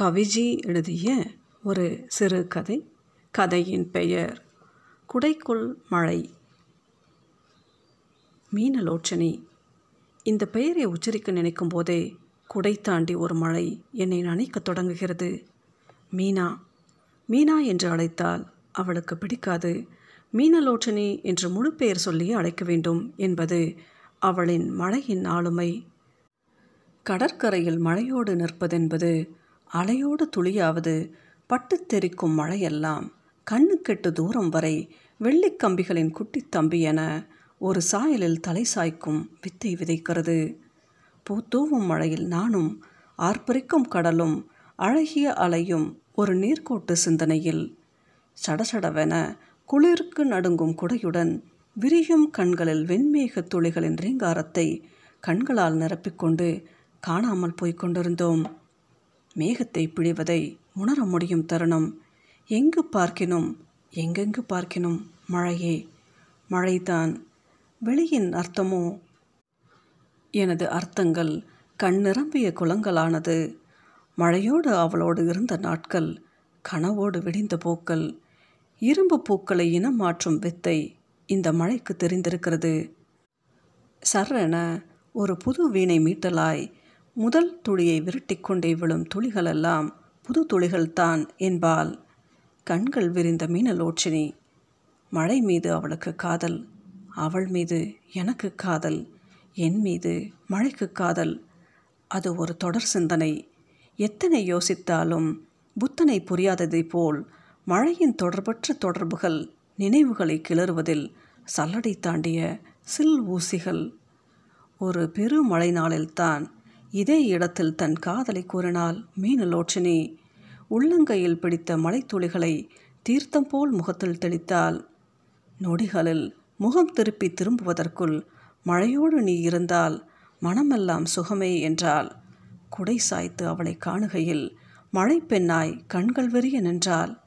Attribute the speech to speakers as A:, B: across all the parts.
A: கவிஜி எழுதிய ஒரு சிறு கதை. கதையின் பெயர் குடைக்குள் மழை. மீனலோச்சனை. இந்த பெயரை உச்சரிக்க நினைக்கும் போதே குடை தாண்டி ஒரு மழை என்னை நனைக்க தொடங்குகிறது. மீனா. மீனா என்று அழைத்தால் அவளுக்கு பிடிக்காது. மீனலோச்சனி என்று முழு பெயர் சொல்லியே அழைக்க வேண்டும் என்பது அவளின் மழையின் ஆளுமை. கடற்கரையில் மழையோடு நிற்பதென்பது அலையோடு துளியாவது பட்டுத் தெரிக்கும் மழையெல்லாம் கண்ணுக்கெட்டு தூரம் வரை வெள்ளிக்கம்பிகளின் குட்டித் தம்பி என ஒரு சாயலில் தலை சாய்க்கும் வித்தை விதைக்கிறது. பூத்தூவும் மழையில் நானும் ஆர்ப்பரிக்கும் கடலும் அழகிய அலையும் ஒரு நீர்க்கோட்டு சிந்தனையில் சடசடவென குளிருக்கு நடுங்கும் குடையுடன் விரியும் கண்களில் வெண்மேக துளிகளின் ரீங்காரத்தை கண்களால் நிரப்பிக்கொண்டு காணாமல் போய்க் கொண்டிருந்தோம். மேகத்தை பிழிவதை உணர முடியும் தருணம். எங்கு பார்க்கினும் எங்கெங்கு பார்க்கினும் மழையே. மழைதான். வெளியின் அர்த்தமோ? எனது அர்த்தங்கள் கண் நிரம்பிய குளங்களானது. மழையோடு அவளோடு இருந்த நாட்கள் கனவோடு விடிந்த பூக்கள். இரும்பு பூக்களை இனம் மாற்றும் வித்தை இந்த மழைக்கு தெரிந்திருக்கிறது. சர்ரென ஒரு புது வீணை மீட்டலாய் முதல் துளியை விரட்டிக்கொண்டே விழும் துளிகளெல்லாம் புது துளிகள்தான் என்பால் கண்கள் விரிந்த மீனலோச்சினி மழை மீது அவளுக்கு காதல் அவள் மீது எனக்கு காதல் என் மீது மழைக்கு காதல். அது ஒரு தொடர் சிந்தனை. எத்தனை யோசித்தாலும் புத்தனை புரியாததை போல் மழையின் தொடர்பற்ற தொடர்புகள் நினைவுகளை கிளறுவதில் சல்லடை தாண்டிய சில் ஊசிகள். ஒரு பெரு மழை நாளில்தான் இதே இடத்தில் தன் காதலை கூறினாள் மீனலோச்சினி. உள்ளங்கையில் பிடித்த மலைத்துளிகளை தீர்த்தம் போல் முகத்தில் தெளித்தாள். நொடிகளில் முகம் திருப்பி திரும்புவதற்குள் மழையோடு நீ இருந்தால் மனமெல்லாம் சுகமே என்றால் குடை சாய்த்து அவளை காணுகையில் மழை பெண்ணாய் கண்கள் வெறிய நின்றாள்.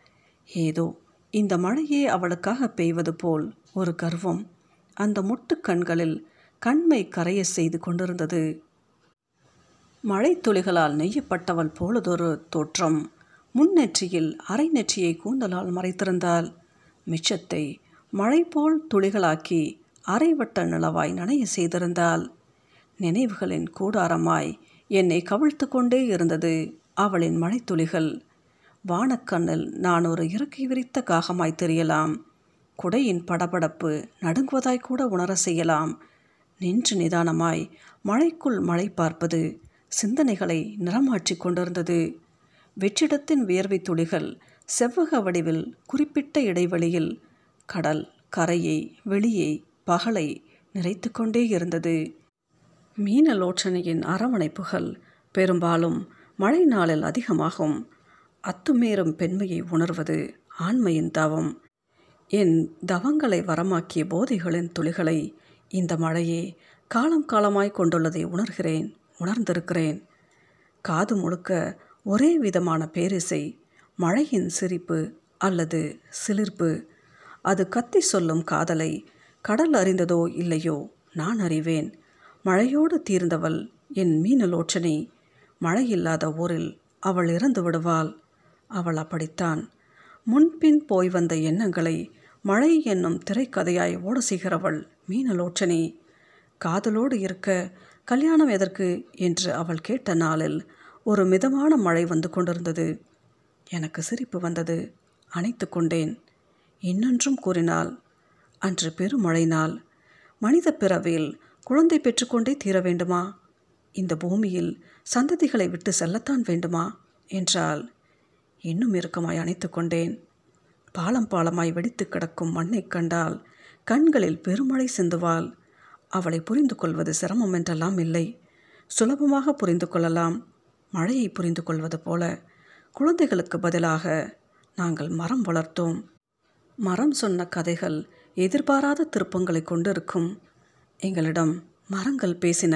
A: ஏதோ இந்த மழையே அவளுக்காக பெய்வது போல் ஒரு கர்வம் அந்த முட்டுக் கண்களில் கண்மை கரைய செய்து கொண்டிருந்தது. மழைத்துளிகளால் நெய்யப்பட்டவள் போலதொரு தோற்றம். முன்னெற்றியில் அரை நெற்றியை கூந்தலால் மறைத்திருந்தால் மிச்சத்தை மழை போல் துளிகளாக்கி அரைவட்ட நிலவாய் நனைய செய்திருந்தால் நினைவுகளின் கூடாரமாய் என்னை கவிழ்த்து கொண்டே இருந்தது அவளின் மழைத்துளிகள். வானக்கண்ணில் நான் ஒரு இறக்கை விரித்த காகமாய் தெரியலாம். குடையின் படபடப்பு நடுங்குவதாய் கூட உணர செய்யலாம். நின்று நிதானமாய் மழைக்குள் மழை பார்ப்பது சிந்தனைகளை நிறமாற்றி கொண்டிருந்தது. வெற்றிடத்தின் வியர்வை துளிகள் செவ்வக வடிவில் குறிப்பிட்ட இடைவெளியில் கடல் கரையை வெளியை பகலை நிறைத்து கொண்டே இருந்தது. மீனலோச்சனையின் அரவணைப்புகள் பெரும்பாலும் மழை நாளில் அதிகமாகும். அத்துமீறும் பெண்மையை உணர்வது ஆண்மையின் தவம். என் தவங்களை வரமாக்கிய போதைகளின் துளிகளை இந்த மழையே காலம் காலமாய் கொண்டுள்ளதை உணர்கிறேன். உணர்ந்திருக்கிறேன். காது முழுக்க ஒரே விதமான பேரிசை மழையின் சிரிப்பு அல்லது சிலிர்ப்பு. அது கத்தி சொல்லும் காதலை கடல் அறிந்ததோ இல்லையோ நான் அறிவேன். மழையோடு தீர்ந்தவள் என் மீனலோச்சனை மழை இல்லாத ஊரில் அவள் இறந்து விடுவாள். அவள் அப்படித்தான். முன்பின் போய் வந்த எண்ணங்களை மழை என்னும் திரைக்கதையாய் ஓட செய்கிறவள் மீனலோச்சனை காதலோடு இருக்க கல்யாணம் எதற்கு? என்று அவள் கேட்ட நாளில் ஒரு மிதமான மழை வந்து கொண்டிருந்தது. எனக்கு சிரிப்பு வந்தது. அணைத்து கொண்டேன். இன்னொன்றும் கூறினாள் அன்று பெருமழை நாள் மனித பிறவியில் குழந்தை பெற்றுக்கொண்டே தீர வேண்டுமா? இந்த பூமியில் சந்ததிகளை விட்டு செல்லத்தான் வேண்டுமா? என்றால் இன்னும் இறுக்கமாய் அணைத்து கொண்டேன். பாலம் பாலமாய் வெடித்து கிடக்கும் மண்ணை கண்டால் கண்களில் பெருமழை சிந்துவாள். அவளை புரிந்து கொள்வது சிரமம் என்றெல்லாம் இல்லை. சுலபமாக புரிந்து கொள்ளலாம் மழையை புரிந்து கொள்வது போல குழந்தைகளுக்கு பதிலாக நாங்கள் மரம் வளர்த்தோம். மரம் சொன்ன கதைகள் எதிர்பாராத திருப்பங்களை கொண்டிருக்கும். எங்களிடம் மரங்கள் பேசின.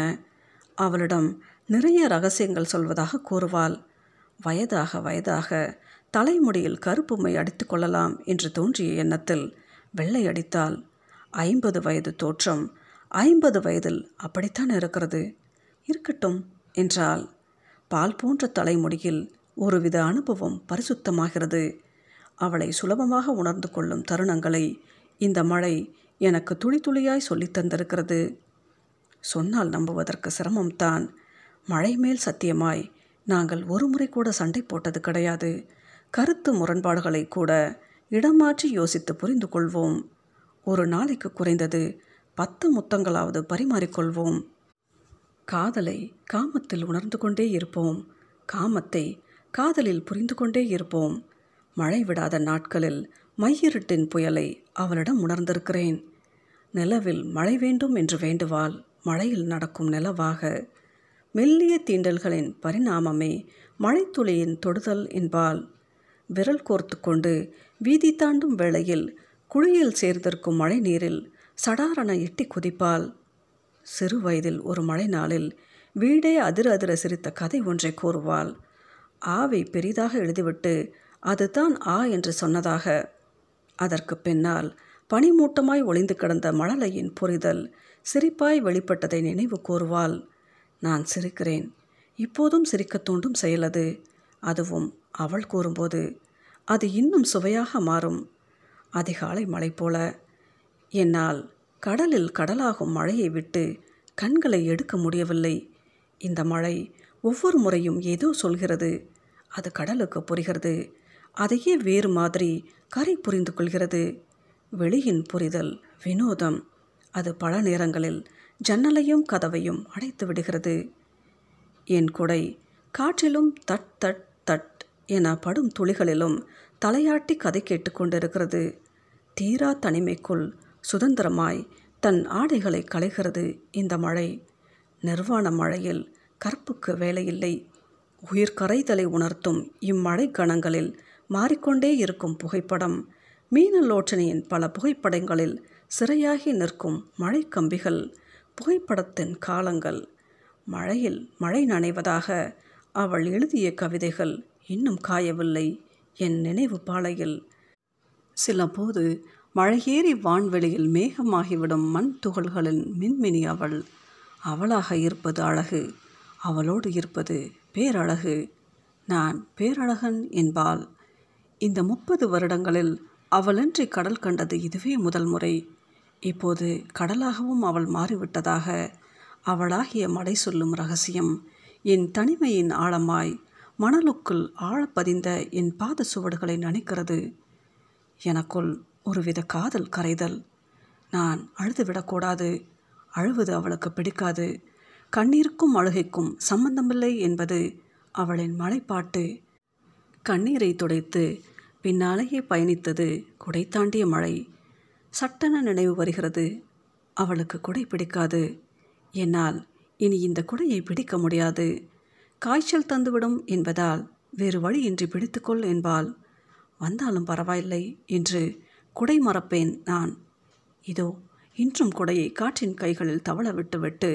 A: அவளிடம் நிறைய ரகசியங்கள் சொல்வதாக கூறுவாள். வயதாக வயதாக தலைமுடியில் கருப்புமை அடித்து கொள்ளலாம் என்று தோன்றிய எண்ணத்தில் வெள்ளை அடித்தால் ஐம்பது வயது தோற்றம் ஐம்பது வயதில் அப்படித்தான் இருக்கிறது. இருக்கட்டும் என்றால் பால் போன்ற தலைமுடியில் ஒருவித அனுபவம் பரிசுத்தமாகிறது. அவளை சுலபமாக உணர்ந்து கொள்ளும் தருணங்களை இந்த மழை எனக்கு துளி துளியாய் சொல்லித் தந்திருக்கிறது. சொன்னால் நம்புவதற்கு சிரமம்தான். மழை மேல் சத்தியமாய் நாங்கள் ஒரு முறை கூட சண்டை போட்டது கிடையாது. கருத்து முரண்பாடுகளை கூட இடம் மாற்றி யோசித்து புரிந்து கொள்வோம் ஒரு நாளைக்கு குறைந்தது பத்து முத்தங்களாவது பரிமாறிக்கொள்வோம். காதலை காமத்தில் உணர்ந்து கொண்டே இருப்போம். காமத்தை காதலில் புரிந்து கொண்டே இருப்போம். மழை விடாத நாட்களில் மையிருட்டின் புயலை அவளிடம் உணர்ந்திருக்கிறேன். நிலவில் மழை வேண்டும் என்று வேண்டுவாள். மழையில் நடக்கும் நிலவாக. மெல்லிய தீண்டல்களின் பரிணாமமே மழைத்துளியின் தொடுதல் என்பால் விரல் கோர்த்து கொண்டு வீதி தாண்டும் வேளையில் குழியில் சேர்ந்திருக்கும் மழை நீரில் சடாரண எட்டி குதிப்பாள். சிறு வயதில் ஒரு மழை நாளில் வீடே அதிர அதிர சிரித்த கதை ஒன்றை கூறுவாள். ஆவை பெரிதாக எழுதிவிட்டு அதுதான் ஆ என்று சொன்னதாக. அதற்கு பின்னால் பனிமூட்டமாய் ஒளிந்து கிடந்த மழலையின் புரிதல் சிரிப்பாய் வெளிப்பட்டதை நினைவு கூறுவாள். நான் சிரிக்கிறேன். இப்போதும் சிரிக்கத் தூண்டும் செயலது அதுவும் அவள் கூறும்போது. அது இன்னும் சுவையாக மாறும். அதிகாலை மழை போல என்னால் கடலில் கடலாகும் மழையை விட்டு கண்களை எடுக்க முடியவில்லை. இந்த மழை ஒவ்வொரு முறையும் ஏதோ சொல்கிறது. அது கடலுக்கு புரிகிறது. அதையே வேறு மாதிரி கரை புரிந்து கொள்கிறது. வெளியின் புரிதல் வினோதம். அது பல நேரங்களில் ஜன்னலையும் கதவையும் அடைத்து விடுகிறது. என் குடை காற்றிலும் தட் தட் தட் என படும் துளிகளிலும் தலையாட்டி கதை கேட்டுக்கொண்டிருக்கிறது தீரா தனிமைக்குள் சுதந்திரமாய் தன் ஆடைகளை களைகிறது இந்த மழை. நிர்வாண மழையில் கற்புக்கு வேலையில்லை. உயிர் கரைதலை உணர்த்தும் இம்மழை கணங்களில் மாறிக்கொண்டே இருக்கும் புகைப்படம். மீனலோச்சனையின் பல புகைப்படங்களில் சிறையாகி நிற்கும் மழை கம்பிகள் புகைப்படத்தின் காலங்கள். மழையில் மழை நனைவதாக அவள் எழுதிய கவிதைகள் இன்னும் காயவில்லை. என் நினைவு பாலையில். சில போது மழையேறி வான்வெளியில் மேகமாகிவிடும் மண் துகள்களின் மின்மினி அவள். அவளாக இருப்பது அழகு. அவளோடு இருப்பது பேரழகு. நான் பேரழகன் என்பாள். இந்த முப்பது வருடங்களில் அவளின்றி கடல் கண்டது இதுவே முதல் முறை. இப்போது கடலாகவும் அவள் மாறிவிட்டதாக அவளாகிய மடை சொல்லும் ரகசியம். என் தனிமையின் ஆழமாய் மணலுக்குள் ஆழப்பதிந்த என் பாத சுவடுகளை நனைக்கிறது. எனக்குள் ஒருவித காதல் கரைதல். நான் அழுது விடக்கூடாது. அழுவது அவளுக்கு பிடிக்காது. கண்ணீருக்கும் அழுகைக்கும் சம்பந்தமில்லை என்பது அவளின் மலைப்பாட்டு. கண்ணீரை துடைத்து பின்னாலேயே பயணித்தது குடை தாண்டிய மழை. சட்டென நினைவு வருகிறது. அவளுக்கு குடை பிடிக்காது. என்னால் இனி இந்த குடையை பிடிக்க முடியாது. காய்ச்சல் தந்துவிடும் என்பதால் வேறு வழியின்றி பிடித்துக்கொள் என்பாள். வந்தாலும் பரவாயில்லை என்று குடை மறப்பேன் நான். இதோ இன்றும் குடையை காற்றின் கைகளில் தவள விட்டுவிட்டு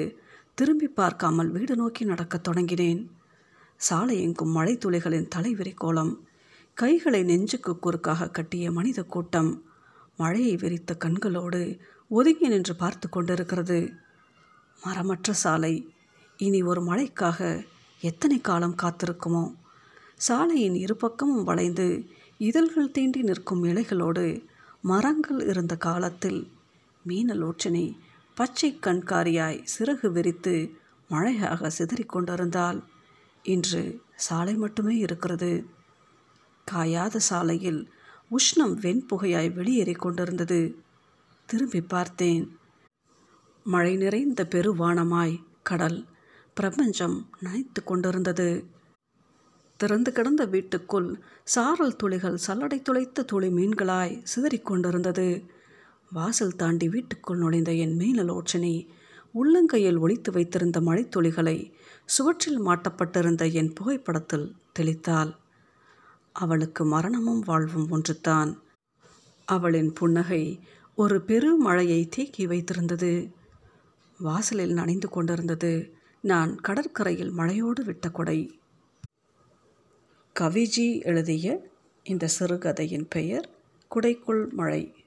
A: திரும்பி பார்க்காமல் வீடு நோக்கி நடக்கத் தொடங்கினேன். சாலை எங்கும் மழை துளிகளின் தலைவிரி கோலம் கைகளை நெஞ்சுக்கு குறுக்காக கட்டிய மனித கூட்டம் மழையை விரித்த கண்களோடு ஒதுங்கி நின்று பார்த்து கொண்டிருக்கிறது. மரமற்ற சாலை. இனி ஒரு மழைக்காக எத்தனை காலம் காத்திருக்குமோ? சாலையின் இருபக்கமும் வளைந்து இதழ்கள் தீண்டி நிற்கும் இலைகளோடு மரங்கள் இருந்த காலத்தில் மீனலோச்சனை பச்சை கண்காரியாய் சிறகு விரித்து மழையாக சிதறிக்கொண்டிருந்தால் இன்று சாலை மட்டுமே இருக்கிறது. காயாத சாலையில் உஷ்ணம் வெண்புகையாய் வெளியேறிக் கொண்டிருந்தது. திரும்பி பார்த்தேன். மழை நிறைந்த பெருவானமாய் கடல் பிரபஞ்சம் நனைத்து கொண்டிருந்தது. திறந்து கிடந்த வீட்டுக்குள் சாரல் துளிகள் சல்லடை துளைத்த துளி மீன்களாய் சிதறிக்கொண்டிருந்தது. வாசல் தாண்டி வீட்டுக்குள் நுழைந்த என் மீனலோச்சனை உள்ளங்கையில் ஒளித்து வைத்திருந்த மழைத்துளிகளை சுவற்றில் மாட்டப்பட்டிருந்த என் புகைப்படத்தில் தெளித்தாள். அவளுக்கு மரணமும் வாழ்வும் ஒன்றுதான். அவளின் புன்னகை ஒரு பெரு மழையை தேக்கி வைத்திருந்தது. வாசலில் நனைந்து கொண்டிருந்தது. நான் கடற்கரையில் மழையோடு விட்ட கொடை. கவிஜி எழுதிய இந்த சிறுகதையின் பெயர் குடைக்குள் மழை.